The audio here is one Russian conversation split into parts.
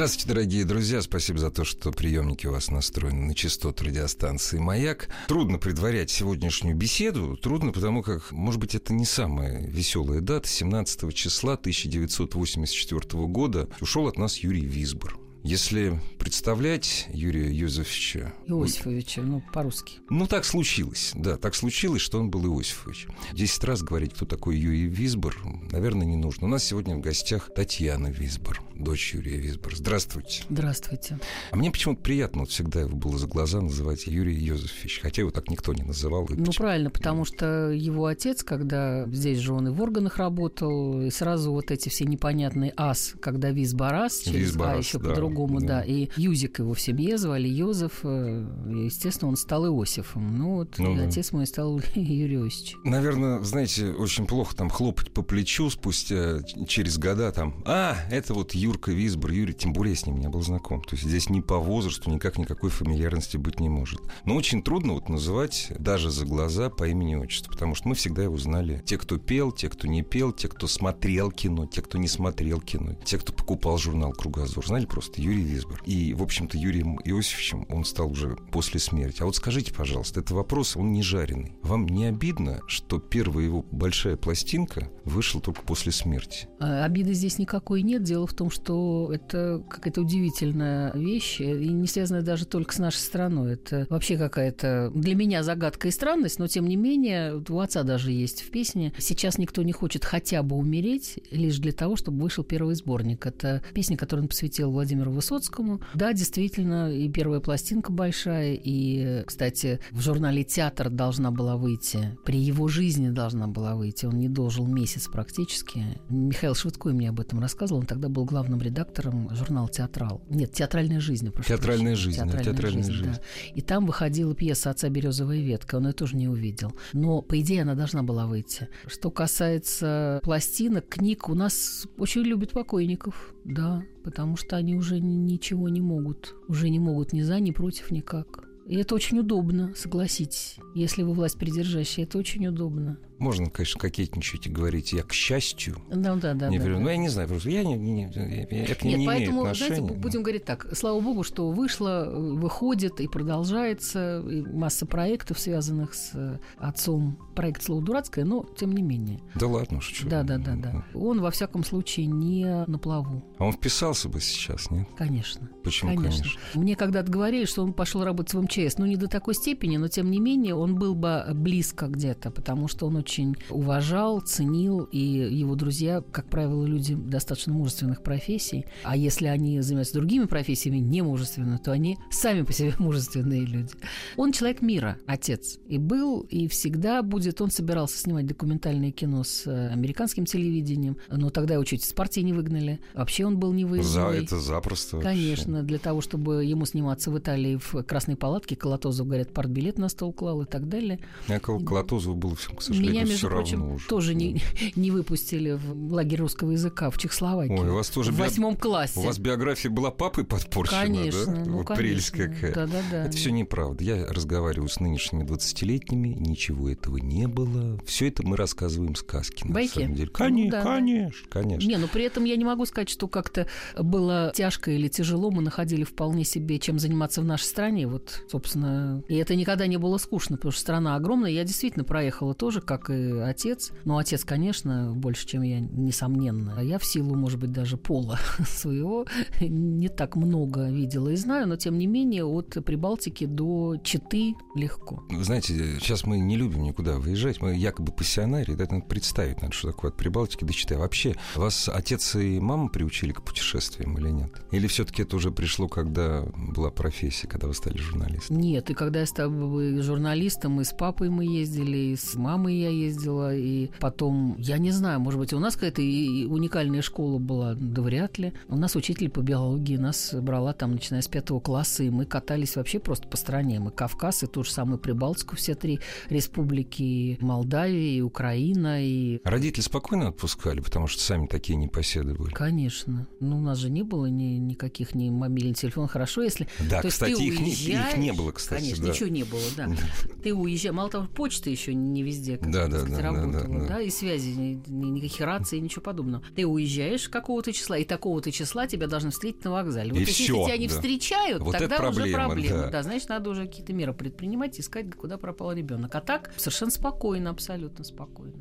Здравствуйте, дорогие друзья. Спасибо за то, что приемники у вас настроены на частоту радиостанции «Маяк». Трудно предварять сегодняшнюю беседу. Трудно, потому как, может быть, это не самая веселая дата. 17 числа 1984 года ушел от нас Юрий Висбор. Если представлять Юрия Юзефовича... Иосифовича, ну, по-русски. Ну, так случилось, да, так случилось, что он был Иосифович. Десять раз говорить, кто такой Юрий Висбор, наверное, не нужно. У нас сегодня в гостях Татьяна Висбор, дочь Юрия Висбор. Здравствуйте. Здравствуйте. А мне почему-то приятно вот всегда его было за глаза называть Юрий Юзефович, хотя его так никто не называл. Ну, почему? правильно, потому что его отец, когда здесь же он и в органах работал, и сразу вот эти все непонятные ас, когда Висборас, через Висборас, а еще да. по-другому, да. да. И Юзик его в семье звали, Йозеф, э, и, естественно, он стал Иосифом. Ну, вот Ну да. отец мой стал Юрий Иосифович. Наверное, знаете, очень плохо там хлопать по плечу спустя через года там. А, это вот Юрка Висбор, Юрий, тем более я с ним не был знаком. То есть здесь ни по возрасту никак никакой фамильярности быть не может. Но очень трудно вот называть даже за глаза по имени и отчеству, потому что мы всегда его знали. Те, кто пел, те, кто не пел, те, кто смотрел кино, те, кто не смотрел кино, те, кто покупал журнал «Кругозор», знали просто Юрий Висбор. И, в общем-то, Юрием Иосифовичем он стал уже после смерти. А вот скажите, пожалуйста, это вопрос, он не жареный. Вам не обидно, что первая его большая пластинка вышла только после смерти? А Обиды здесь никакой нет. Дело в том, что это какая-то удивительная вещь, и не связанная даже только с нашей страной. Это вообще какая-то для меня загадка и странность, но тем не менее, у отца даже есть в песне «Сейчас никто не хочет хотя бы умереть, лишь для того, чтобы вышел первый сборник». Это песня, которую он посвятил Владимиру Высоцкому. Да, действительно, и первая пластинка большая, и, кстати, в журнале «Театр» должна была выйти, при его жизни должна была выйти, он не дожил месяц практически. Михаил Швыдкой мне об этом рассказывал, он тогда был главным редактором журнала «Театрал». Нет, «Театральная жизнь», прошу «Театральная прощения. жизнь», да, «Театральная жизнь». да. И там выходила пьеса «Отца березовая ветка», он ее тоже не увидел. Но, по идее, она должна была выйти. Что касается пластинок, книг, у нас очень любят покойников, да, потому что они уже ни- ничего не могут. Уже не могут ни за, ни против никак. И это очень удобно, согласитесь. Если вы власть придержащая, это очень удобно. Можно, конечно, кокетничать и говорить «я к счастью». Да, да, да. не да, да. Ну, я не знаю, просто я, не, не- я, я к ним Нет, не поэтому, имею знаете, отношения. будем говорить так. Слава богу, что вышло, выходит и продолжается. И масса проектов, связанных с э, отцом. Проект слово дурацкое, но тем не менее. Да ладно уж, что. Да, да, да, да. Он, во всяком случае, не на плаву. А он вписался бы сейчас, нет? Конечно. Почему, конечно? Мне когда-то говорили, что он пошел работать в МЧС. Ну, не до такой степени, но тем не менее он был бы близко где-то, потому что он очень уважал, ценил, и его друзья, как правило, люди достаточно мужественных профессий. А если они занимаются другими профессиями, немужественными, то они сами по себе мужественные люди. Он человек мира, отец. И был, и всегда будет. Он собирался снимать документальное кино с э, американским телевидением, но тогда чуть из партии не выгнали. Вообще он был не За, выездной. это запросто. вообще. Конечно, для того, чтобы ему сниматься в Италии в красной палатке, Колотозов, говорят, партбилет на стол клал и так далее. Я около Колотозова было, к сожалению, Меня, между все прочим, тоже не, не выпустили в лагерь русского языка в Чехословакии. Ой, у вас тоже в восьмом классе. У вас биография была папой подпорчена, Конечно, да? ну, вот конечно. прелесть какая. Да-да-да. Это все неправда. Я разговариваю с нынешними 20-летними, ничего этого не было. Все это мы рассказываем сказки, на Байки? самом деле. Ну Конечно, да. конечно, конечно. Не, но при этом я не могу сказать, что как-то было тяжко или тяжело. Мы находили вполне себе чем заниматься в нашей стране. Вот, собственно, и это никогда не было скучно, потому что страна огромная. Я действительно проехала тоже, как и отец. Но отец, конечно, больше, чем я, несомненно. А я в силу, может быть, даже пола своего не так много видела и знаю, но тем не менее от Прибалтики до Читы легко. Вы знаете, сейчас мы не любим никуда выезжать. Мы якобы пассионарии. Да, это надо представить, надо, что такое от Прибалтики до Читы. А вообще, вас отец и мама приучили к путешествиям или нет? Или все-таки это уже пришло, когда была профессия, когда вы стали журналистом? журналист? Нет, и когда я стала журналистом, и с папой мы ездили, и с мамой я ездила, и потом, я не знаю, может быть, у нас какая-то уникальная школа была, да вряд ли. У нас учитель по биологии нас брала там, начиная с пятого класса, и мы катались вообще просто по стране. Мы Кавказ, и ту же самую Прибалтику, все три республики, и Молдавия, и Украина, и... Родители спокойно отпускали, потому что сами такие непоседы были? Конечно. Ну, у нас же не было ни, никаких ни мобильных телефонов. Хорошо, если... Да, То кстати, есть их, уезжаешь... не, их не было, кстати. Конечно, да. ничего не было, да. Ты уезжаешь... Мало того, почта еще не везде, как да, да, сказать, да, работала, да, да, да, и связи, ни, ни, никаких раций, ничего подобного. Ты уезжаешь какого-то числа, и такого-то числа тебя должны встретить на вокзале. И Вот если всё, тебя не да. встречают, Вот тогда это уже проблема, проблема. да. Да. значит, надо уже какие-то меры предпринимать, искать, куда пропал ребенок. А так совершенно спокойно, абсолютно спокойно.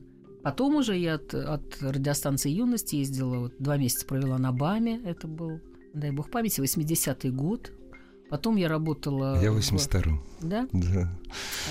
Потом уже я от, от радиостанции «Юность» ездила, вот, два месяца провела на БАМе, это был, дай бог памяти, 80-й год. Потом я работала... Я в- 82-м. Да? Да.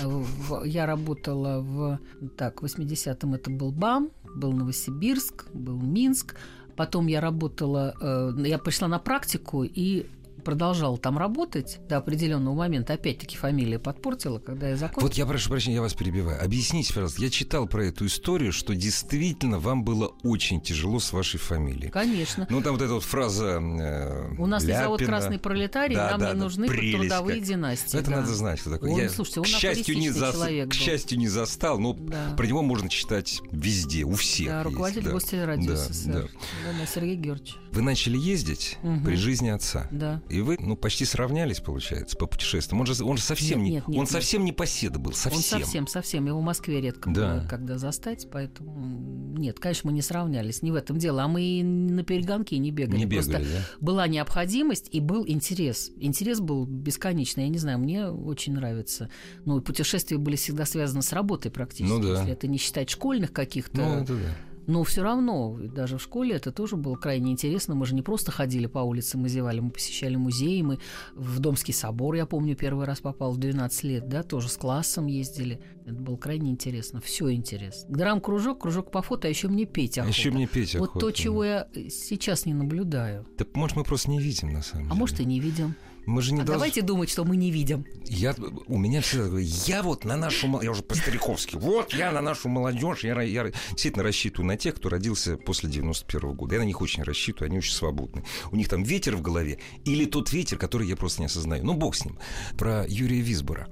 В- я работала в... Так, в 80-м это был БАМ, был Новосибирск, был Минск. Потом я работала... э, я пришла на практику и продолжала там работать до определенного момента. Опять-таки фамилия подпортила, когда я закончила. Вот я прошу прощения, я вас перебиваю. Объясните, пожалуйста, я читал про эту историю, что действительно вам было очень тяжело с вашей фамилией. Конечно. Ну, там вот эта вот фраза... э, У нас не зовут Ляпина. Красный пролетарий, Да, нам да, не да, нужны прелесть трудовые как. династии. Это да. надо знать, что такое. Он, я, слушайте, он к счастью, не зас- человек К счастью, не застал, но Да. про него можно читать везде, у всех. Да, есть, руководитель да. Гостелерадио Да, СССР. да. Да, да, Сергей Георгиевич. Вы начали ездить Мгм. при жизни отца. Да. И вы, ну, почти сравнялись, получается, по путешествиям. Он же, он же совсем Нет, не, нет, он нет. совсем не поседа был, совсем. Он совсем, совсем. Его в Москве редко Да. было когда застать, поэтому нет, конечно, мы не сравнялись, не в этом дело. А мы и на перегонки не бегали. Не бегали, Просто да? была необходимость и был интерес. Интерес был бесконечный. Я не знаю, мне очень нравится. Ну, и путешествия были всегда связаны с работой практически. Ну да. Если это не считать школьных каких-то Ну, это да. Но все равно, даже в школе это тоже было крайне интересно. Мы же не просто ходили по улицам и зевали, мы посещали музеи, мы в Домский собор, я помню, первый раз попал в 12 лет, да, тоже с классом ездили. Это было крайне интересно, все интересно. Драм-кружок, кружок по фото, а еще мне петь А охота. еще мне петь Вот охота. то, чего я сейчас не наблюдаю. Да, может, мы просто не видим, на самом А деле. может, и не видим. Мы же не А должны... давайте думать, что мы не видим. Я, у меня всегда такое, я вот на нашу я уже по-стариковски, вот я на нашу молодежь, я, я действительно рассчитываю на тех, кто родился после 91 года. Я на них очень рассчитываю, они очень свободны. У них там ветер в голове или тот ветер, который я просто не осознаю. Ну, бог с ним. Про Юрия Висбора.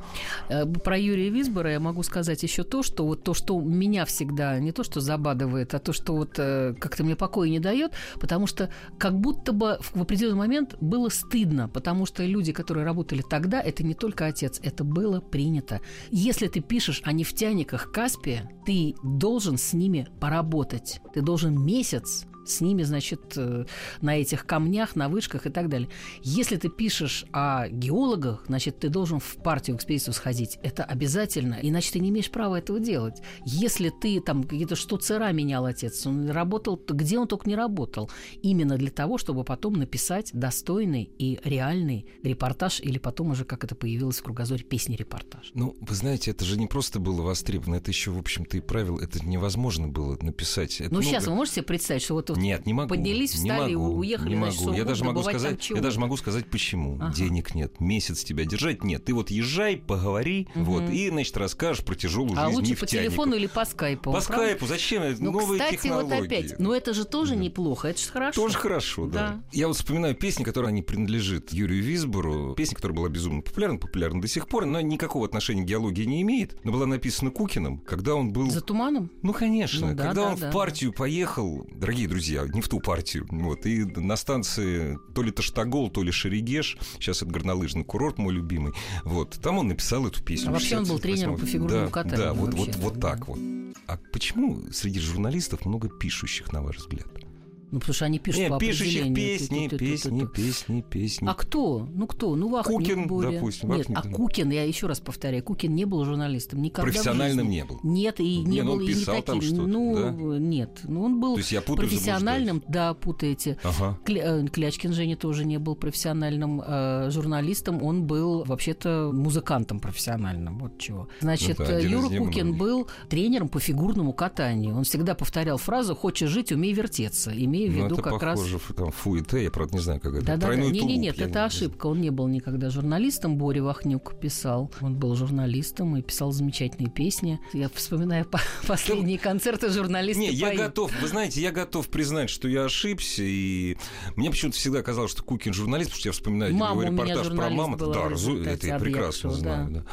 Э, Про Юрия Висбора я могу сказать еще то, что вот то, что меня всегда не то, что забадывает, а то, что вот э, как-то мне покоя не дает, потому что как будто бы в определенный момент было стыдно, потому что люди, которые работали тогда, это не только отец, это было принято. Если ты пишешь о нефтяниках Каспия, ты должен с ними поработать. Ты должен месяц с ними, значит, э, на этих камнях, на вышках и так далее. Если ты пишешь о геологах, значит, ты должен в партию, в экспедицию сходить. Это обязательно, иначе ты не имеешь права этого делать. Если ты там какие-то штуцера менял отец, он работал, где он только не работал, именно для того, чтобы потом написать достойный и реальный репортаж, или потом уже, как это появилось в кругозоре, песни-репортаж. Ну, вы знаете, это же не просто было востребовано, это еще, в общем-то, и правил, это невозможно было написать. Это Ну, много- сейчас вы можете себе представить, что вот Нет, не могу. поднялись, не встали, могу, уехали, не могу. Я даже могу сказать, я даже могу сказать, почему. Ага. Денег нет, месяц тебя держать нет. Ты вот езжай, поговори, Мгм. вот и значит расскажешь про тяжелую А жизнь лучше по телефону или по скайпу. По правда? скайпу, зачем? Ну, новые кстати, технологии. вот опять. Но это же тоже неплохо, это же хорошо. Тоже хорошо, да. Да. Я вот вспоминаю песню, которая не принадлежит Юрию Висбору. Песня, которая была безумно популярна, популярна до сих пор, но никакого отношения к геологии не имеет. Но была написана Кукиным, когда он был... За туманом? Ну, конечно. Ну да, Когда да, он да, в партию поехал, дорогие друзья, не в ту партию, вот, и на станции то ли Таштагол, то ли Шерегеш, сейчас это горнолыжный курорт мой любимый, вот, там он написал эту песню. А вообще он был 68-м. тренером по фигурному да, катанию Да, вот, вот, вот так вот. А почему среди журналистов много пишущих, на ваш взгляд? Ну, потому что они пишут Не, по пишущих песни, Ту-ту-ту-ту-ту. песни, песни, песни. А кто? Ну кто? Ну Вахтанг Кукин, Боря. допустим, Нет, Вахтанг. а Кукин, я еще раз повторяю, Кукин не был журналистом никогда Профессиональным не был. Нет, и не, Не, ну был и не там таким. что-то, ну, нет. Ну, он был То есть я путаю, профессиональным, да, путаете. Ага. Кля- э, Клячкин Женя тоже не был профессиональным э, журналистом, он был вообще-то музыкантом профессиональным. Вот чего. Значит, Ну да, э, Юра. Кукин был тренером по фигурному катанию. Он всегда повторял фразу «Хочешь жить, умей вертеться». Имея имею в Ну, виду это как раз... похоже, там, фуэте, я, правда, не знаю, как это. Да, да, да. Тройной Не, не, тулуп, нет, я это не- ошибка. Он не был никогда журналистом. Боря Вахнюк писал. Он был журналистом и писал замечательные песни. Я вспоминаю по- последние концерты журналиста. Не, я готов, вы знаете, я готов признать, что я ошибся, и мне почему-то всегда казалось, что Кукин журналист, потому что я вспоминаю Мама его репортаж про маму. Да, разу- это я прекрасно знаю. да.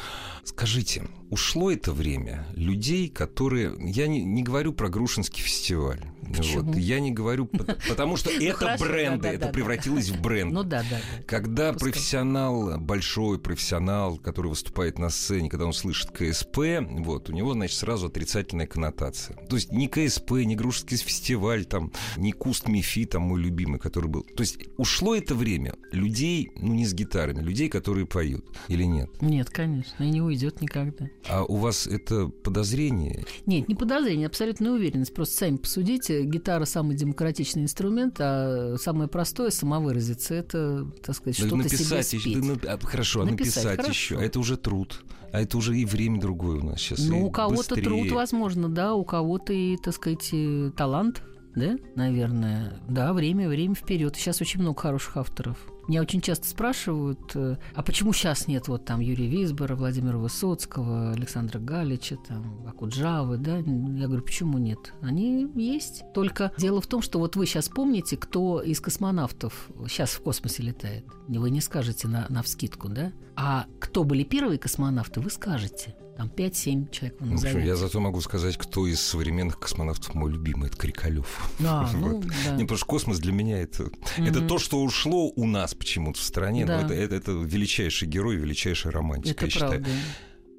Скажите, ушло это время людей, которые... Я не, не говорю про Грушинский фестиваль. Почему? Вот, я не говорю, потому что это хорошо, бренды, это превратилось в бренд. Ну да, да. да. Когда профессионал, большой профессионал, который выступает на сцене, когда он слышит КСП, вот, у него, значит, сразу отрицательная коннотация. То есть ни КСП, ни Грушинский фестиваль, там, ни Куст Мифи, там, мой любимый, который был. То есть ушло это время людей, ну, не с гитарами, людей, которые поют, или нет? Нет, конечно, и не уйдет никогда. А у вас это подозрение? Нет, не подозрение, абсолютная уверенность. Просто сами посудите, гитара самый демократичный инструмент, а самое простое самовыразиться это, так сказать, Да что-то написать себе еще, спеть. да на- а, хорошо, а Написать, написать, хорошо. еще, а это уже труд. А это уже и время другое у нас сейчас. Ну, у кого-то труд, возможно, да, у кого-то и, так сказать, и талант, да, наверное. Да, время, время вперед. Сейчас очень много хороших авторов. Меня очень часто спрашивают, э, а почему сейчас нет вот там Юрия Висбора, Владимира Высоцкого, Александра Галича, там, Акуджавы, да? Я говорю, почему нет? Они есть. Только дело в том, что вот вы сейчас помните, кто из космонавтов сейчас в космосе летает. Вы не скажете на, на вскидку, да? А кто были первые космонавты, вы скажете. Там 5-7 человек вы Ну, в общем, назовете. я зато могу сказать, кто из современных космонавтов мой любимый. Это Крикалев. А, ну, Вот. да. Не, потому что космос для меня это, это Мгм. то, что ушло у нас почему-то в стране. Да. Но это, это, это величайший герой, величайшая романтика, Это я считаю. правда.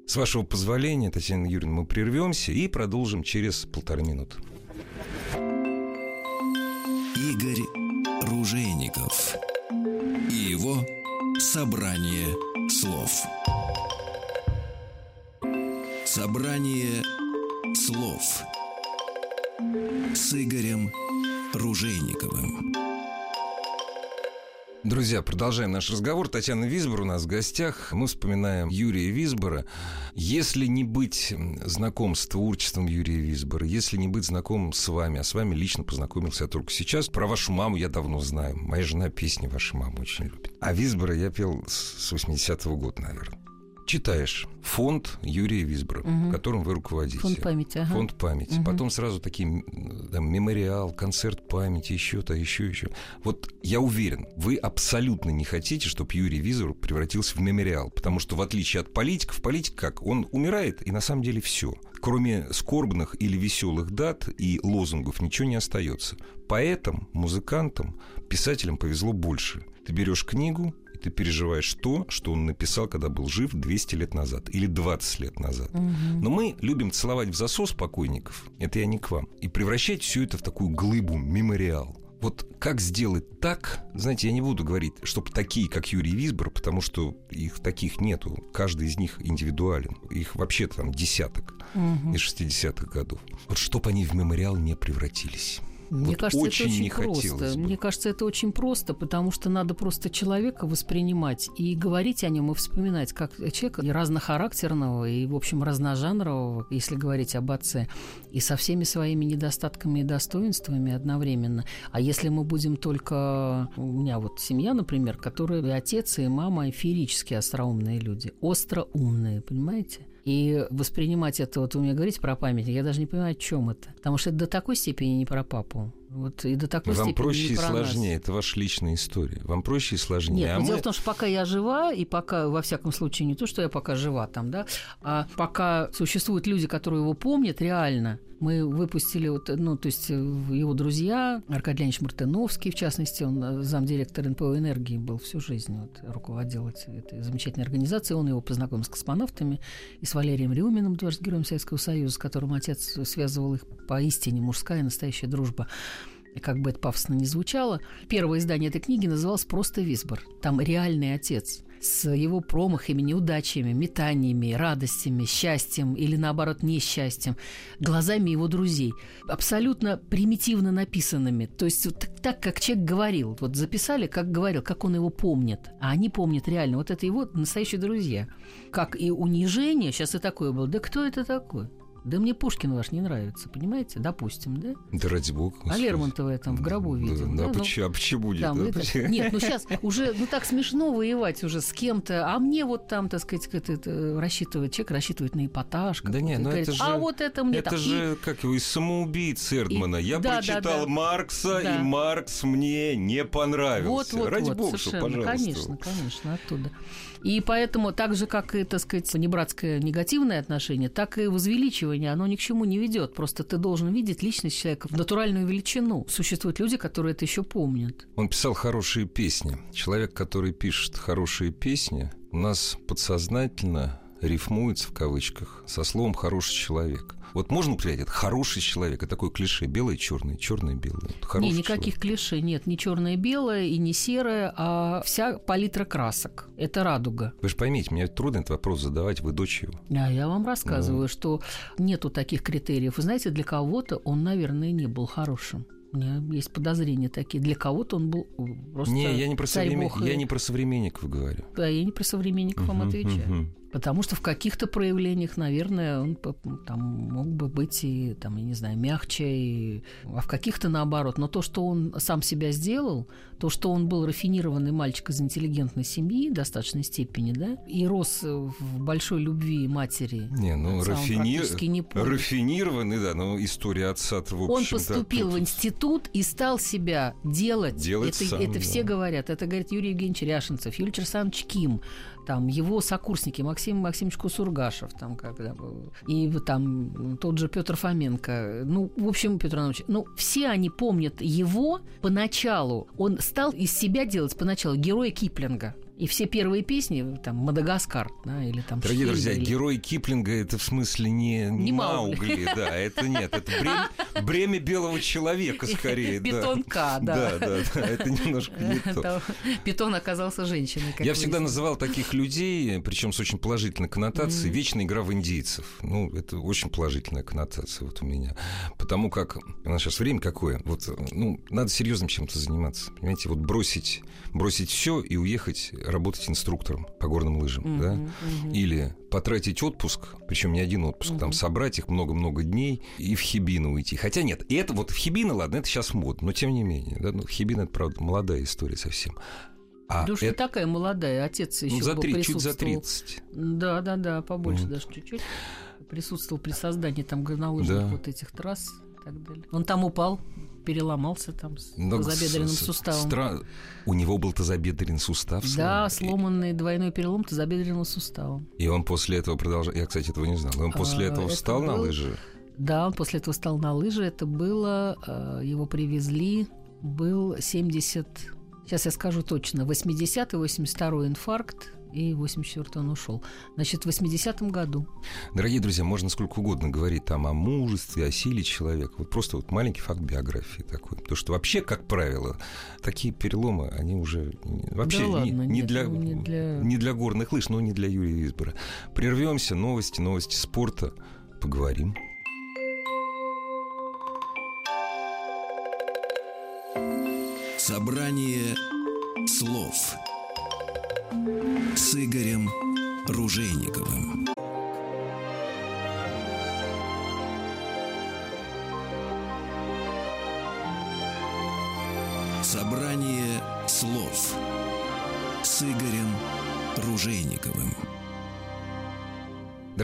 С вашего позволения, Татьяна Юрьевна, мы прервемся и продолжим через полторы минуты. Игорь Ружейников и его собрание слов. Собрание слов с Игорем Ружейниковым. Друзья, продолжаем наш разговор. Татьяна Висбор у нас в гостях. Мы вспоминаем Юрия Висбора. Если не быть знаком с творчеством Юрия Висбора, если не быть знаком с вами, а с вами лично познакомился я только сейчас, про вашу маму я давно знаю. Моя жена песни вашей мамы очень любит. А Висбора я пел с 80-го года, наверное. Читаешь фонд Юрия Висбора, Мгм. которым вы руководите. Фонд памяти, ага. Фонд памяти. Мгм. Потом сразу такие там, мемориал, концерт памяти, еще-то, еще, еще. Вот я уверен, вы абсолютно не хотите, чтобы Юрий Визор превратился в мемориал. Потому что, в отличие от политиков, политик как? Он умирает, и на самом деле все. Кроме скорбных или веселых дат и лозунгов ничего не остается. Поэтам, музыкантам, писателям повезло больше. Ты берешь книгу, и ты переживаешь то, что он написал, когда был жив 200 лет назад или 20 лет назад. Мгм. Но мы любим целовать в засос покойников, это я не к вам, и превращать все это в такую глыбу, мемориал. Вот как сделать так, знаете, я не буду говорить, чтобы такие, как Юрий Висбор, потому что их таких нету, каждый из них индивидуален, их вообще там десяток Мгм. из 60-х годов. Вот чтобы они в мемориал не превратились. Мне Вот кажется, очень это очень не просто. бы. Мне кажется, это очень просто, потому что надо просто человека воспринимать и говорить о нем и вспоминать как человека разнохарактерного и, в общем, разножанрового, если говорить об отце, и со всеми своими недостатками и достоинствами одновременно. А если мы будем только... У меня вот семья, например, которая и отец, и мама эфирически остроумные люди, остроумные, понимаете? И воспринимать это, вот вы мне говорите про память, я даже не понимаю, о чем это. Потому что это до такой степени не про папу. Вот и до такой Вам степени проще не и про нас. сложнее, это ваша личная история. Вам проще и сложнее. Нет, а но мы... дело в том, что пока я жива, и пока, во всяком случае, не то, что я пока жива там, да, а пока существуют люди, которые его помнят реально, мы выпустили, вот, ну, то есть э, его друзья, Аркадий Леонидович Мартыновский, в частности, он э, замдиректор НПО «Энергии» был всю жизнь, вот, руководил этой, этой замечательной организацией, он его познакомил с космонавтами и с Валерием Рюминым, дважды героем Советского Союза, с которым отец связывал их поистине мужская настоящая дружба. Как бы это пафосно не звучало, первое издание этой книги называлось просто «Висбор». Там реальный отец с его промахами, неудачами, метаниями, радостями, счастьем или, наоборот, несчастьем, глазами его друзей, абсолютно примитивно написанными. То есть вот так, так, как человек говорил. Вот записали, как говорил, как он его помнит. А они помнят реально. Вот это его настоящие друзья. Как и унижение, сейчас и такое было. Да кто это такой? Да мне Пушкин ваш не нравится, понимаете? Допустим, да? Да ради бога. А Лермонтова я там в гробу видел. Да, да? да, Ну, почему, а почему нет? там, да, это- почему? Нет, ну сейчас уже ну так смешно воевать уже с кем-то, а мне вот там, так сказать, это, это, рассчитывает, человек рассчитывает на эпатаж. Да не, какой-то, ну говорит, это же- А вот это мне Это так. И- же, как его, из самоубийц Эрдмана. и- Я да, да, прочитал да. Маркса, Да. и Маркс мне не понравился. Вот, вот, Ради вот, бога, пожалуйста. конечно, конечно, оттуда. И поэтому, так же, как и, так сказать, понебратское негативное отношение, так и возвеличивание, оно ни к чему не ведет. Просто ты должен видеть личность человека в натуральную величину. Существуют люди, которые это еще помнят. Он писал хорошие песни. Человек, который пишет хорошие песни, у нас подсознательно рифмуется в кавычках со словом «хороший человек». Вот можно употреблять это «хороший человек», это такое клише, белое, черное, черное, белое. Вот не, никаких человек. клише нет. Ни черное-белое и не серое, а вся палитра красок. Это радуга. Вы же поймите, мне трудно этот вопрос задавать, вы дочь его. А я вам рассказываю, Ну. что нету таких критериев. Вы знаете, для кого-то он, наверное, не был хорошим. У меня есть подозрения такие. Для кого-то он был э, просто не, я не про, современ- и- я не про современников говорю. Да, я не про современников вам Мгм, отвечаю. мгм. Потому что в каких-то проявлениях, наверное, он там мог бы быть и, там, я не знаю, мягче, и- а в каких-то наоборот. Но то, что он сам себя сделал, то, что он был рафинированный мальчик из интеллигентной семьи в достаточной степени, да, и рос в большой любви матери. Не, ну отца рафини- не помнит. рафинированный, да, но история отца-то, в Он поступил в тут- институт и стал себя делать. Делать это сам, это да. все говорят. Это говорит Юрий Евгеньевич Ряшенцев, Юлий Александрович Ким, там его сокурсники Максим Максимович Кусургашев, там когда был, и там тот же Петр Фоменко. Ну, в общем, Петр Иванович, ну, все они помнят его поначалу. Он стал из себя делать поначалу героя Киплинга. И все первые песни, там, Мадагаскар, да, или там Дорогие Шхель, друзья, или- герой Киплинга это в смысле не, Не не Маугли. Маугли, да, это нет, это бремя, бремя белого человека скорее. да. Питонка, да. Да, да, да, это немножко не то. Питон оказался женщиной. Я всегда называл таких людей, причем с очень положительной коннотацией, вечная игра в индейцев. Ну, это очень положительная коннотация вот у меня. Потому как у нас сейчас время какое, вот, ну, надо серьезным чем-то заниматься. Понимаете, вот бросить, бросить все и уехать работать инструктором по горным лыжам, да? Или потратить отпуск, причем не один отпуск, там собрать их много-много дней и в Хибину уйти. Хотя нет, и это вот в Хибина, ладно, это сейчас мод, но тем не менее. Да? Ну, Хибина, это, правда, молодая история совсем. А Да уж не это- такая молодая, отец еще ну, за был, три- чуть за присутствовал. 30. Да, да, да, побольше Вот. даже чуть-чуть. Присутствовал при создании там горнолыжных Да. вот этих трасс и так далее. Он там упал, переломался там с Но тазобедренным с- суставом. стра- У него был тазобедренный сустав. Да, сломанный. сломанный двойной перелом тазобедренного сустава. И он после этого продолжал... Я, кстати, этого не знал. И он после А, этого это встал на был- лыжи. Да, он после этого стал на лыжи. Это было, э, его привезли, был 70, сейчас я скажу точно, 80-й, 82-й инфаркт, и в 84 он ушел. Значит, в 80-м году. Дорогие друзья, можно сколько угодно говорить там о мужестве, о силе человека. Вот просто вот маленький факт биографии такой. Потому что вообще, как правило, такие переломы, они уже не- вообще Да не, ладно, не нет, для, ну, не для- не для горных лыж, но не для Юрия Висбора. Прервемся, новости, новости спорта. Поговорим. Собрание слов с Игорем Ружейниковым.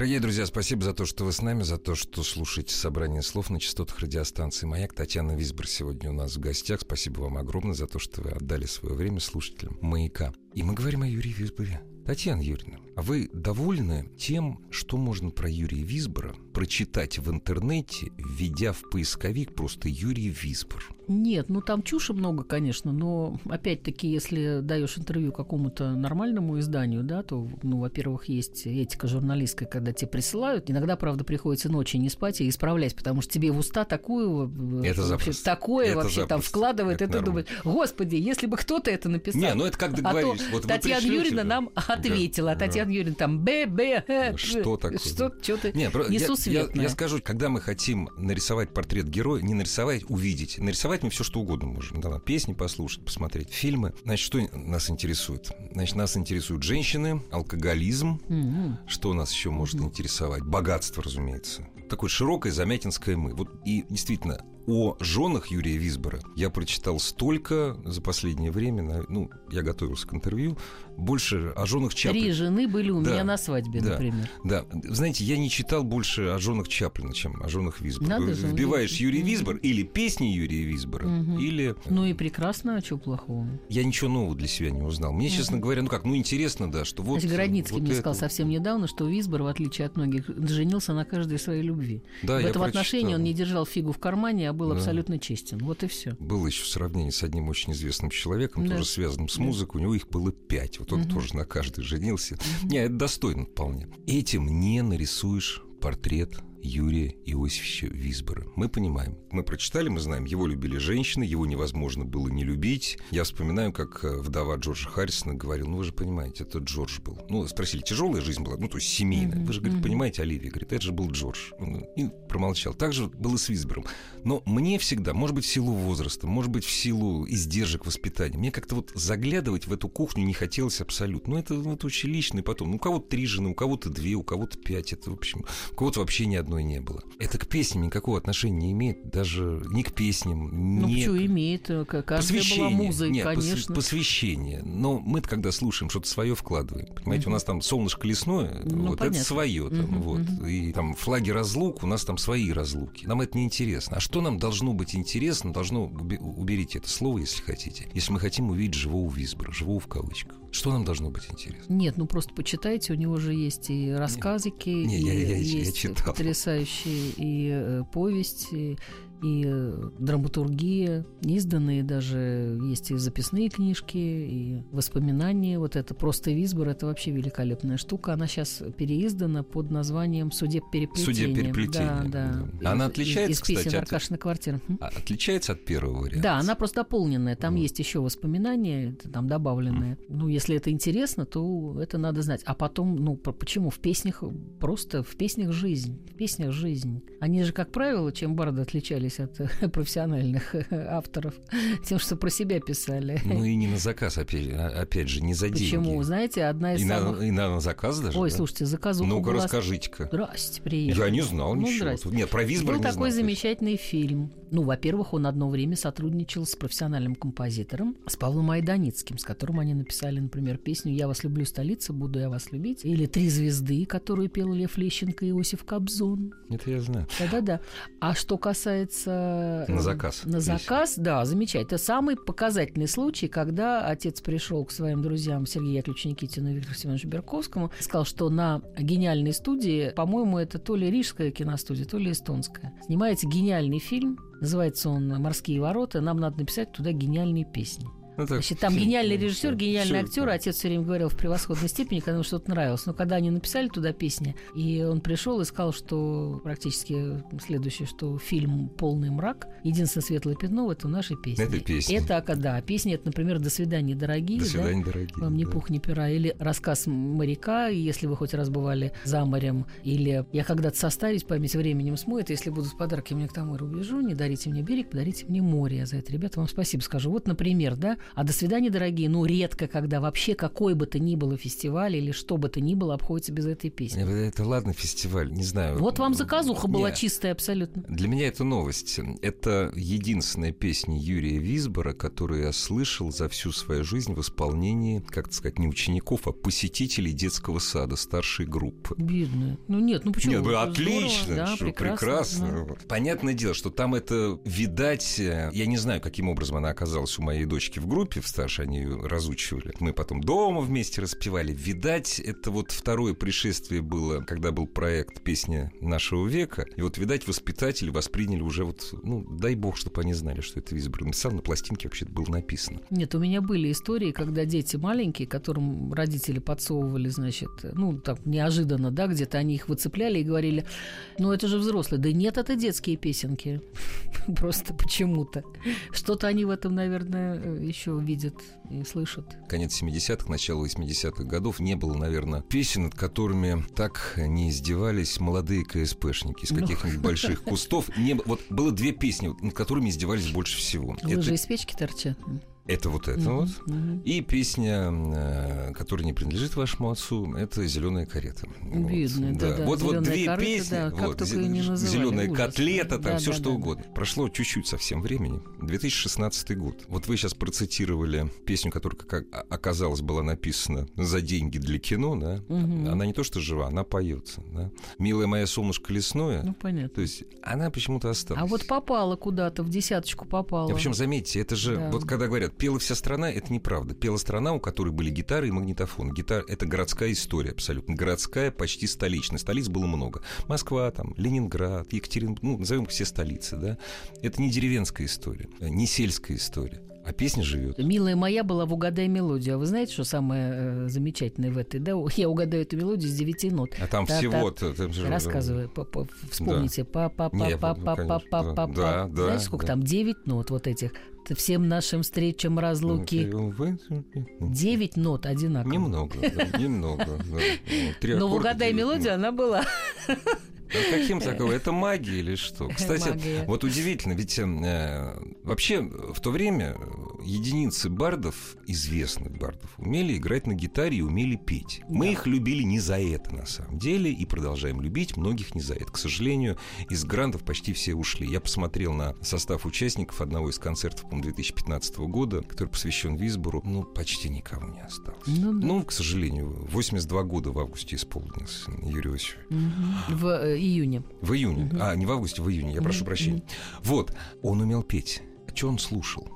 Дорогие друзья, спасибо за то, что вы с нами, за то, что слушаете собрание слов на частотах радиостанции «Маяк». Татьяна Висбор сегодня у нас в гостях. Спасибо вам огромное за то, что вы отдали свое время слушателям «Маяка». И мы говорим о Юрии Висборе. Татьяна Юрьевна, а вы довольны тем, что можно про Юрия Висбора прочитать в интернете, введя в поисковик просто Юрий Висбор? Нет, ну там чуши много, конечно, но опять-таки, если даешь интервью какому-то нормальному изданию, да, то, ну, во-первых, есть этика журналистская, когда тебе присылают. Иногда, правда, приходится ночью не спать и исправлять, потому что тебе в уста такую э, Это вообще, запросто. такое Это вообще там запросто. вкладывает, Это и ты нормально. думаешь, господи, если бы кто-то это написал. Не, ну это как а договорились. Вот вы Татьяна Юрьевна да. нам ответила, а Да. Татьяна Юрьевна там б б э, Что такое? Что, что-то Не, про- я, я, я скажу, когда мы хотим нарисовать портрет героя, не нарисовать, увидеть. Нарисовать мы все что угодно можем. Да, песни послушать, посмотреть, фильмы. Значит, что нас интересует? Значит, нас интересуют женщины, алкоголизм. Мгм. Что нас еще может интересовать? Богатство, разумеется. такое широкое замятинское «мы». Вот и действительно, о женах Юрия Висбора я прочитал столько за последнее время, ну, я готовился к интервью, больше о женах Чаплина. Три жены были у да, меня на свадьбе, да, например. Да, знаете, я не читал больше о женах Чаплина, чем о женах Висбора. Надо же, Вбиваешь Юрий Висбор или песни Юрия Висбора, угу. или... Ну и прекрасно, а что плохого? Я ничего нового для себя не узнал. Мне, угу. честно говоря, ну как, ну интересно, да, что вот... Городницкий вот мне это... сказал совсем недавно, что Висбор, в отличие от многих, женился на каждой своей любви. Да, в этом прочитал. отношении он не держал фигу в кармане, а был да. абсолютно честен. Вот и все. Было еще в сравнении с одним очень известным человеком, да. тоже связанным с музыкой, у него их было пять. Вот он угу. тоже на каждый женился. Не, это достойно вполне. Этим не нарисуешь портрет Юрия Иосифовича Висбора. Мы понимаем. Мы прочитали, мы знаем, его любили женщины, его невозможно было не любить. Я вспоминаю, как э, вдова Джорджа Харрисона говорил, ну вы же понимаете, это Джордж был. Ну, спросили, тяжелая жизнь была? Ну, то есть семейная. Вы же, говорит, понимаете, Оливия, говорит, это же был Джордж. И промолчал. Так же было с Висбором. Но мне всегда, может быть, в силу возраста, может быть, в силу издержек воспитания, мне как-то вот заглядывать в эту кухню не хотелось абсолютно. Ну, это, это очень лично. И потом, ну, у кого-то три жены, у кого-то две, у кого-то пять. Это, в общем, у кого-то вообще ни одной не было. Это к песням никакого отношения не имеет, даже не к песням. Ну, не почему имеет? Каждая посвящение. была музой, Нет, конечно. посвящение. Но мы когда слушаем, что-то свое вкладываем. Понимаете, uh-huh. у нас там солнышко лесное, ну, вот понятно. это свое. Там, uh-huh, вот. uh-huh. И там флаги разлук, у нас там свои разлуки. Нам это не интересно. А что нам должно быть интересно, должно... Уберите это слово, если хотите. Если мы хотим увидеть живого Висбора, живого в кавычках. Что нам должно быть интересно? Нет, ну просто почитайте, у него же есть и рассказики, не, и я, я, есть я потрясающие и э, повести, и э, драматургия, изданные даже, есть и записные книжки, и воспоминания. Вот это просто Висбор, это вообще великолепная штука. Она сейчас переиздана под названием «Судеб переплетения». «Судеб переплетения». Да, да. Она отличается, из, из песен кстати, Аркашина квартира. А, отличается от первого варианта? Да, она просто дополненная. Там вот. есть еще воспоминания, там добавленные. Mm. Ну, если это интересно, то это надо знать. А потом, ну, почему? В песнях просто, в песнях жизнь. В песнях жизнь. Они же, как правило, чем барды отличались отличались от профессиональных авторов тем, что про себя писали. Ну и не на заказ, опять, опять же, не за деньги. Почему? Знаете, одна из и самых... На, и на, на заказ даже? Ой, да? слушайте, заказуха Ну-ка, была... расскажите-ка. Здрасте, приехали. Я не знал ну, ничего. Здрасте. Нет, про Висбор Был не такой знал, замечательный фильм. Ну, во-первых, он одно время сотрудничал с профессиональным композитором, с Павлом Айданицким, с которым они написали, например, песню «Я вас люблю, столица, буду я вас любить», или «Три звезды», которую пел Лев Лещенко и Иосиф Кобзон. Это я знаю. Да-да-да. А что касается... На заказ. На заказ, да, замечательно. Это самый показательный случай, когда отец пришел к своим друзьям Сергею Яковлевичу Никитину и Виктору Семеновичу Берковскому, сказал, что на гениальной студии, по-моему, это то ли рижская киностудия, то ли эстонская, снимается гениальный фильм, называется он «Морские ворота», нам надо написать туда гениальные песни. Ну, так, Значит, там гениальный режиссер, гениальный актер. Отец все время говорил в превосходной степени, когда ему что-то нравилось. Но когда они написали туда песни, и он пришел и сказал, что практически следующее, что фильм «Полный мрак», единственное светлое пятно – это наши песни. Это песни. Это, да, песни – это, например, «До свидания, дорогие». «До свидания, да? дорогие». «Вам ни да. пух, ни пера». Или рассказ моряка, если вы хоть раз бывали за морем. Или «Я когда-то состарюсь, память временем смоет, если будут подарки мне к тому убежу, не дарите мне берег, подарите мне море». Я за это, ребята, вам спасибо скажу. Вот, например, да, а «До свидания, дорогие», ну, редко, когда вообще какой бы то ни было фестиваль или что бы то ни было обходится без этой песни. Это ладно фестиваль, не знаю. Вот вам заказуха была Нет. чистая абсолютно. Для меня это новость. Это единственная песня Юрия Висбора, которую я слышал за всю свою жизнь в исполнении, как сказать, не учеников, а посетителей детского сада старшей группы. Бедная. Ну нет, ну почему? Нет, ну отлично, да, что, прекрасно. прекрасно. Да. Понятное дело, что там это, видать, я не знаю, каким образом она оказалась у моей дочки в группе, в старше они ее разучивали. Мы потом дома вместе распевали. Видать, это вот второе пришествие было, когда был проект «Песня нашего века». И вот, видать, воспитатели восприняли уже вот, ну, дай бог, чтобы они знали, что это Висбор написал. На пластинке вообще-то было написано. Нет, у меня были истории, когда дети маленькие, которым родители подсовывали, значит, ну, так неожиданно, да, где-то они их выцепляли и говорили, ну, это же взрослые. Да нет, это детские песенки. Просто почему-то. Что-то они в этом, наверное, еще видят видят и слышат. Конец 70-х, начало 80-х годов не было, наверное, песен, над которыми так не издевались молодые КСПшники из ну. каких-нибудь больших кустов. Не, вот было две песни, над которыми издевались больше всего. Лыжи Это... из печки торчат. Это вот это Мгм, вот. мгм. И песня, э, которая не принадлежит вашему отцу, это «Зеленая карета». Вот, Видно, да-да. Вот, вот «Зелёная две корыто», песни, да, как вот, «Зеленая котлета», там все что Да-да-да. угодно. Прошло чуть-чуть совсем времени. 2016 год. Вот вы сейчас процитировали песню, которая, как оказалось, была написана за деньги для кино, да? Мгм. Она не то что жива, она поется, да? «Милая моя солнышко лесное», Ну, понятно. то есть она почему-то осталась. А вот попала куда-то, в десяточку попала. А причем, заметьте, это же, Да. вот когда говорят, пела вся страна, это неправда. Пела страна, у которой были гитары и магнитофон. Гитар — это городская история абсолютно. Городская, почти столичная. Столиц было много. Москва, там, Ленинград, Екатеринбург, ну, назовем все столицы, да. Это не деревенская история, не сельская история. А песня живет. Милая моя была в «Угадай мелодию». А вы знаете, что самое э, замечательное в этой? Да, я угадаю эту мелодию с девяти нот. А там Та-та- всего-то... там же- Рассказываю, вспомните. па па па Не, па ну, па па конечно, па да. па Да, да, Знаете, сколько да. там? Девять нот вот этих. Всем нашим встречам разлуки. Девять нот одинаково. Немного, да, немного. да. Три Но «Угадай мелодию» она была. А каким такого? Это магия или что? Кстати, Магия. вот удивительно, ведь э, вообще в то время единицы бардов, известных бардов, умели играть на гитаре и умели петь. Мы Да. их любили не за это, на самом деле, и продолжаем любить, многих не за это. К сожалению, из грантов почти все ушли. Я посмотрел на состав участников одного из концертов, по 2015 года, который посвящен Висбору. Ну, почти никого не осталось. Ну да. Ну, к сожалению, 82 года в августе исполнилось Юрию Иосифовичу. Мгм. В э, июне. В июне. Мгм. А, не в августе, в июне, я прошу Мгм, прощения. Вот, он умел петь. А что он слушал?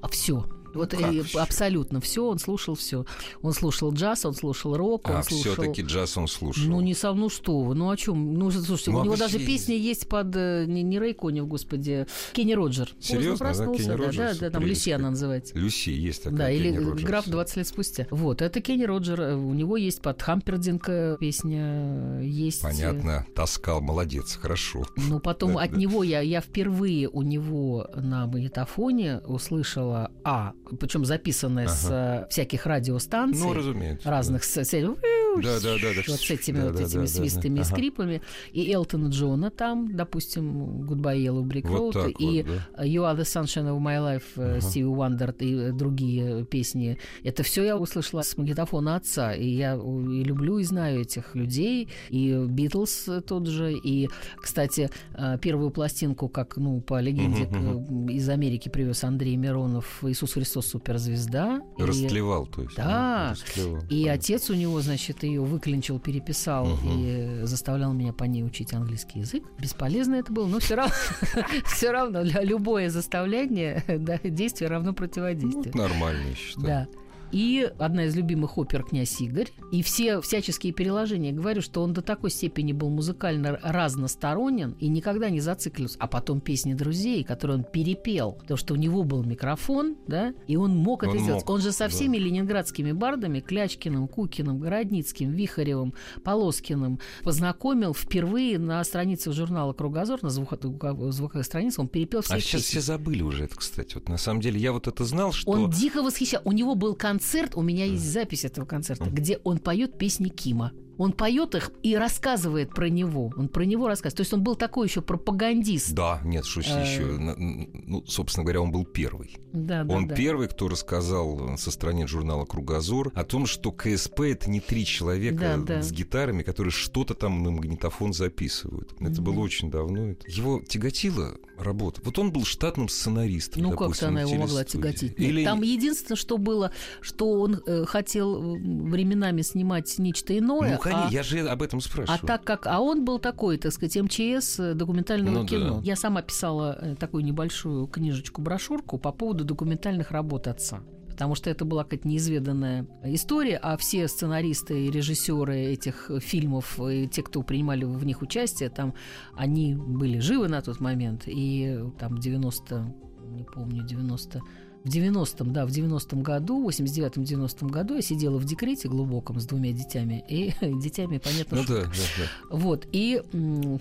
А все. Вот Ну, э, всё? абсолютно все, он слушал все. Он слушал джаз, он слушал рок, он а, слушал. все-таки джаз он слушал. Ну, не сам, ну что вы, ну о чем? Ну, слушайте, Ну, у него даже все песня есть под э, не, не Рэй Конев, господи, Кенни Роджер. Серьезно, Поздно да? проснулся, Кенни да, Роджерс? да, да, там Люси она называется. Люси есть такая. Да, или Роджерс. граф 20 лет спустя. Вот, это Кенни Роджер. э, У него есть под Хампердинг э, песня, есть... Понятно, таскал, молодец, хорошо. Ну, потом от него я, я впервые у него на магнитофоне услышала А, причем записанное с э, всяких радиостанций. Ну, разумеется. разных с, с- Да, да, да, да. вот с этими Да, вот да, этими да, свистами да. и Ага. скрипами. И Элтона Джона там, допустим, Goodbye Yellow Brick Вот Road, так и вот, да. You Are the Sunshine of My Life, э, Ага. Стиви Уандер и э, другие песни. Это все я услышала с магнитофона отца. И я и люблю и знаю этих людей. И Битлз тот же. И, кстати, э, первую пластинку, как, ну, по легенде, э, из Америки привез Андрей Миронов «Иисус Христос суперзвезда». И- Растлевал, то есть. Да. растлевал. и Понятно. отец у него, значит, ее выклинчил, переписал Мгм. и заставлял меня по ней учить английский язык. Бесполезно это было, но все равно, все равно для- любое заставляние, да, действие равно Ну, противодействию. это нормально, я считаю. Да. И одна из любимых опер «Князь Игорь». И все всяческие переложения. Говорю, что он до такой степени был музыкально разносторонен и никогда не зациклился. А потом песни друзей, которые он перепел. Потому что у него был микрофон, да, и он мог это Он сделать. мог, он же со да. всеми ленинградскими бардами, Клячкиным, Кукиным, Городницким, Вихаревым, Полоскиным, познакомил впервые на страницах журнала «Кругозор», на звуко- звуковых страницах, он перепел все А сейчас песни. все забыли уже это, кстати. Вот на самом деле я вот это знал, что... Он дико восхищал. У него был концерт, у меня есть запись этого концерта, где он поет песни Кима. Он поет их и рассказывает про него. Он про него рассказывает. То есть он был такой еще пропагандист. Да, нет, что Э, еще. Ну, собственно говоря, он был первый. Да, да, Он да. первый, кто рассказал со страниц журнала «Кругозор» о том, что КСП — это не три человека Да, да. с гитарами, которые что-то там на магнитофон записывают. Это было очень давно. Его тяготила работа. Вот он был штатным сценаристом, Ну, как-то она на его могла тяготить. Или... Там единственное, что было, что он э, хотел временами снимать нечто иное. Ну, конечно, а- я же об этом А спрашиваю. так как, а он был такой, так сказать, МЧС э, документального Ну да. кино. Я сама писала э, такую небольшую книжечку, брошюрку по поводу документальных работ отца. Потому что это была какая-то неизведанная история, а все сценаристы и режиссеры этих фильмов, и те, кто принимали в них участие, там они были живы на тот момент, и там 90, не помню, 90 в 90-м, да, в 90-м году, в 89-90 году я сидела в декрете глубоком с двумя детьми, и детьми, понятно, Ну что да, да, да. вот, и,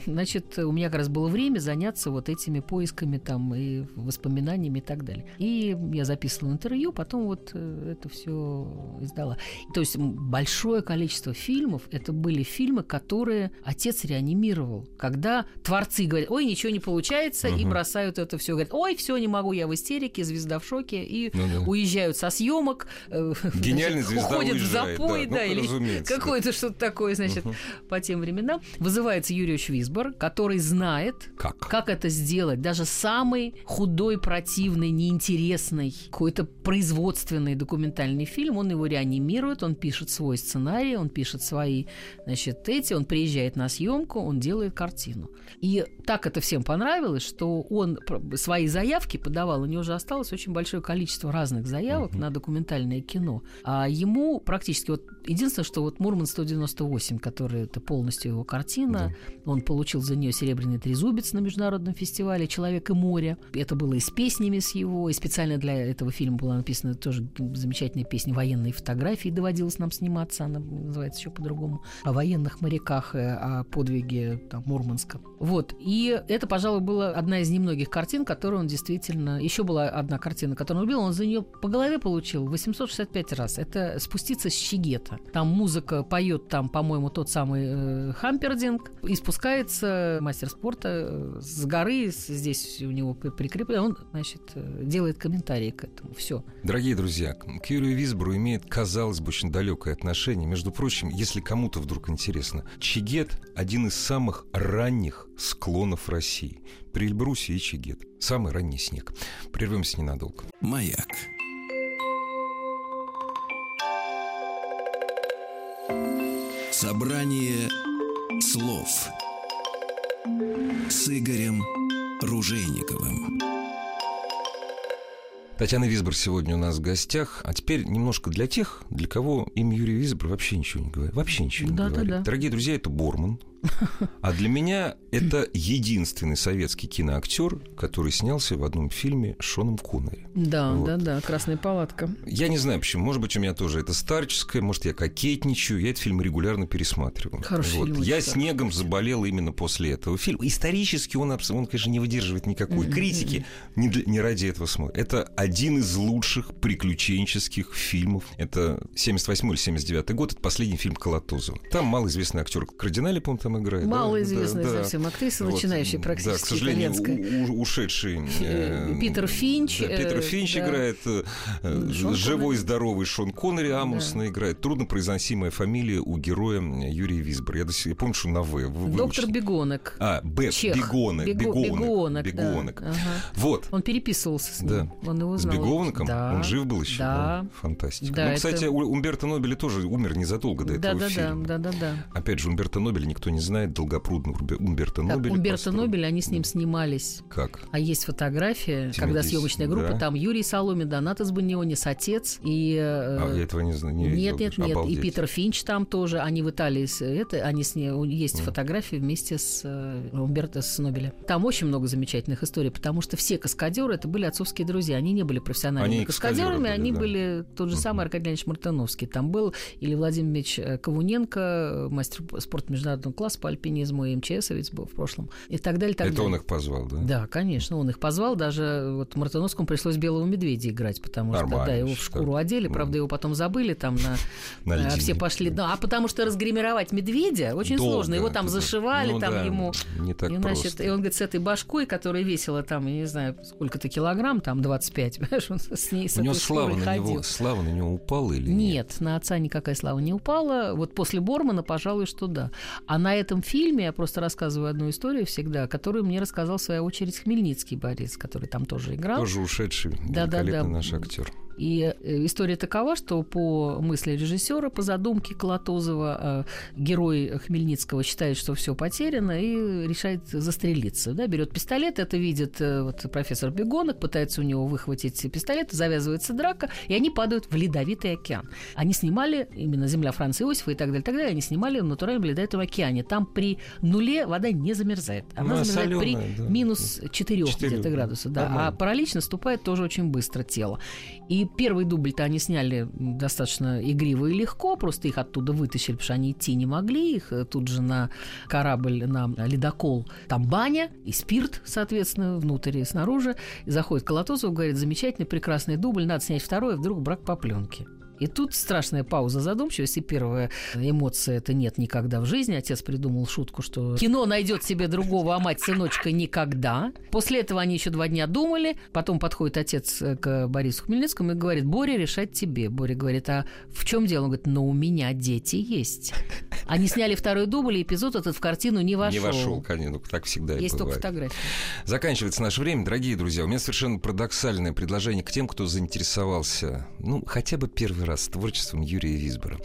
значит, у меня как раз было время заняться вот этими поисками там и воспоминаниями и так далее. И я записывала интервью, потом вот э, это все издала. То есть большое количество фильмов, это были фильмы, которые отец реанимировал, когда творцы говорят, ой, ничего не получается, и Мгм. бросают это все, говорят, ой, все, не могу, я в истерике, звезда в шоке, съемки и ну, да. уезжают со съемок. Э, Гениальный звезда уходят уезжает, в запой, да, да, ну, или какое-то что-то такое, значит, угу. по тем временам. Вызывается Юрий Висбор, который знает, как? как это сделать. Даже самый худой, противный, неинтересный, какой-то производственный документальный фильм, он его реанимирует, он пишет свой сценарий, он пишет свои, значит, эти, он приезжает на съемку, он делает картину. И так это всем понравилось, что он свои заявки подавал, у него уже осталось очень большое количество разных заявок uh-huh. на документальное кино. А ему практически вот единственное, что вот Мурман 198, который это полностью его картина, да. он получил за нее серебряный трезубец на международном фестивале «Человек и море». Это было и с песнями с его, и специально для этого фильма была написана тоже замечательная песня «Военные фотографии» доводилось нам сниматься, она называется еще по-другому, о военных моряках, э, о подвиге там, Мурманска. Вот. И это, пожалуй, была одна из немногих картин, которую он действительно... Еще была одна картина, которую он убил, он за нее по голове получил 865 раз. Это «Спуститься с Чигета». Там музыка поет, там, по-моему, тот самый э, Хампердинг, и спускается мастер спорта э, с горы, здесь у него прикреплено, он, значит, э, делает комментарии к этому. Все. Дорогие друзья, к Юрию Висбору имеет, казалось бы, очень далекое отношение. Между прочим, если кому-то вдруг интересно, Чигет – один из самых ранних склонов России. При Эльбрусе и Чигет. Самый ранний снег. Прервемся ненадолго. Маяк. Собрание слов с Игорем Ружейниковым. Татьяна Висбор сегодня у нас в гостях. А теперь немножко для тех, для кого имя Юрий Висбор вообще ничего не говорит. Вообще ничего не да, говорит. Да, да. Дорогие друзья, это Борман. А для меня это единственный советский киноактер, который снялся в одном фильме с Шоном Коннери. Да, вот. да, да, «Красная палатка». Я не знаю почему. Может быть, у меня тоже это старческое, может, я кокетничаю. Я этот фильм регулярно пересматриваю. Хороший вот. фильм. Я снегом заболел именно после этого фильма. Исторически он, он конечно, не выдерживает никакой критики. Не, не ради этого смотрит. Это один из лучших приключенческих фильмов. Это 78 или 79 год. Это последний фильм Колотозова. Там малоизвестный актер Кардинали, по-моему, там играет. Малоизвестная да, совсем да. актриса, вот, начинающая практически Да, к сожалению, у, ушедший... Э, Питер Финч. Да, Питер э, Финч да. играет. Э, Шон живой, Коннери. здоровый Шон Коннери Амусно да. играет. Труднопроизносимая фамилия у героя Юрия Висбора. Я, я помню, что на В. Доктор Бегонок. А, Б. Чех. Бегонок. Бего, Бегонок. Бегонок. Да. Ага. Вот. Он переписывался с ним. Да. Он его знал. С Бегоноком? Да. Он жив был еще? Да. Фантастика. Да, ну, кстати, это... Умберто Нобеля тоже умер незадолго до да, этого да, фильма. Да, да, да, да. Опять же, Умберто Нобеля никто не знает, долгопрудно Умберто так, Нобеля. Умберто. Нобеля, они с ним снимались. Как? А есть фотография, Тимати, когда съемочная группа, да? там Юрий Соломин, Донатас Банионис, отец и... Э, а я этого не знаю, не Нет, видел, нет, нет. Обалдеть. И Питер Финч там тоже, они в Италии, это, они с ней, есть mm. фотографии вместе с э, Умберто с Нобеля. Там очень много замечательных историй, потому что все каскадеры это были отцовские друзья, они не были профессиональными они каскадерами, были, они да. были тот же самый Аркадий Леонидович Мартыновский. Там был или Владимир Ильич э, Ковуненко, мастер спорта международного класса по альпинизму, и МЧСовец был в прошлом, и так далее. Так это далее. он их позвал, да? Да, конечно, он их позвал. Даже вот Мартыновскому пришлось белого медведя играть, потому Нормально, что да, его в шкуру так. одели, правда, его потом забыли там на... все пошли. Да, а потому что разгримировать медведя очень сложно. Его там зашивали, ну, там ему... Не так просто. и он говорит, с этой башкой, которая весила там, я не знаю, сколько-то килограмм, там 25, понимаешь, он с ней с У него слава на, ходил. него, слава на него упала или нет? Нет, на отца никакая слава не упала. Вот после Бормана, пожалуй, что да. А на этом фильме я просто рассказываю одну историю всегда, которую мне рассказал в свою очередь Хмельницкий Борис, который там тоже играл. Тоже ушедший, да, да, да. наш актер. И э, история такова, что по мысли режиссера, по задумке Колотозова, э, герой Хмельницкого считает, что все потеряно и решает застрелиться. Да, берет пистолет, это видит э, вот, профессор Бегонок, пытается у него выхватить пистолет, завязывается драка, и они падают в ледовитый океан. Они снимали, именно «Земля Франции Иосифа» и так далее, так далее, они снимали в натуральном ледовитом океане. Там при нуле вода не замерзает. Она ну, замерзает соленая, при да. минус 4, 4 где-то градусов. Да. А паралич наступает тоже очень быстро тело. И первый дубль-то они сняли достаточно игриво и легко, просто их оттуда вытащили, потому что они идти не могли, их э, тут же на корабль, на ледокол, там баня и спирт, соответственно, внутрь и снаружи. И заходит Колотозов, говорит, замечательный, прекрасный дубль, надо снять второй, а вдруг брак по пленке. И тут страшная пауза задумчивости. Первая эмоция – это нет никогда в жизни. Отец придумал шутку, что кино найдет себе другого, а мать сыночка никогда. После этого они еще два дня думали. Потом подходит отец к Борису Хмельницкому и говорит, Боря, решать тебе. Боря говорит, а в чем дело? Он говорит, но у меня дети есть. Они сняли второй дубль, и эпизод этот в картину не вошел. Не вошел, конечно, так всегда Есть только фотографии. Заканчивается наше время. Дорогие друзья, у меня совершенно парадоксальное предложение к тем, кто заинтересовался, ну, хотя бы первый раз творчеством Юрия Висбора.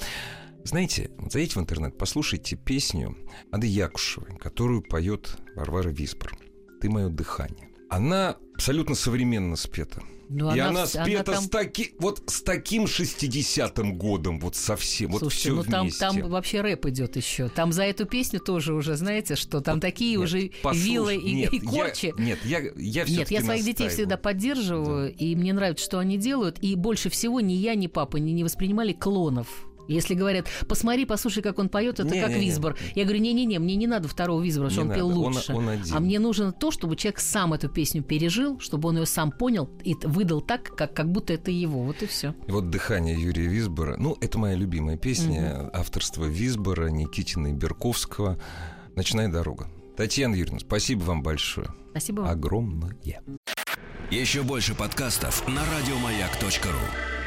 Знаете, зайдите в интернет, послушайте песню Ады Якушевой, которую поет Варвара Висбор. «Ты мое дыхание». Она абсолютно современно спета. Ну, и она она вс- она спета там- с, таки, вот с таким 60-м годом, вот совсем, вот Слушайте, все ну там, вместе. там вообще рэп идет еще. Там за эту песню тоже уже, знаете, что там такие Нет, уже послушай, вилы и, нет, и я- корчи. нет, я, я Нет, всё-таки я своих детей настаиваю. всегда поддерживаю, и мне нравится, что они делают. И больше всего ни я, ни папа не, не воспринимали клонов. Если говорят, посмотри, послушай, как он поет, это как Не-не-не. Визбор. Я говорю, не-не-не, мне не надо второго Визбора, Не что он пел надо, он- лучше. он один. А мне нужно то, чтобы человек сам эту песню пережил, чтобы он ее сам понял и выдал так, как, как будто это его. Вот и все. Вот «Дыхание» Юрия Висбора. Ну, это моя любимая песня. Авторство Висбора, Никитина и Берковского. «Ночная дорога». Татьяна Юрьевна, спасибо вам большое. Спасибо вам. Огромное. Еще больше подкастов на радиомаяк.ру.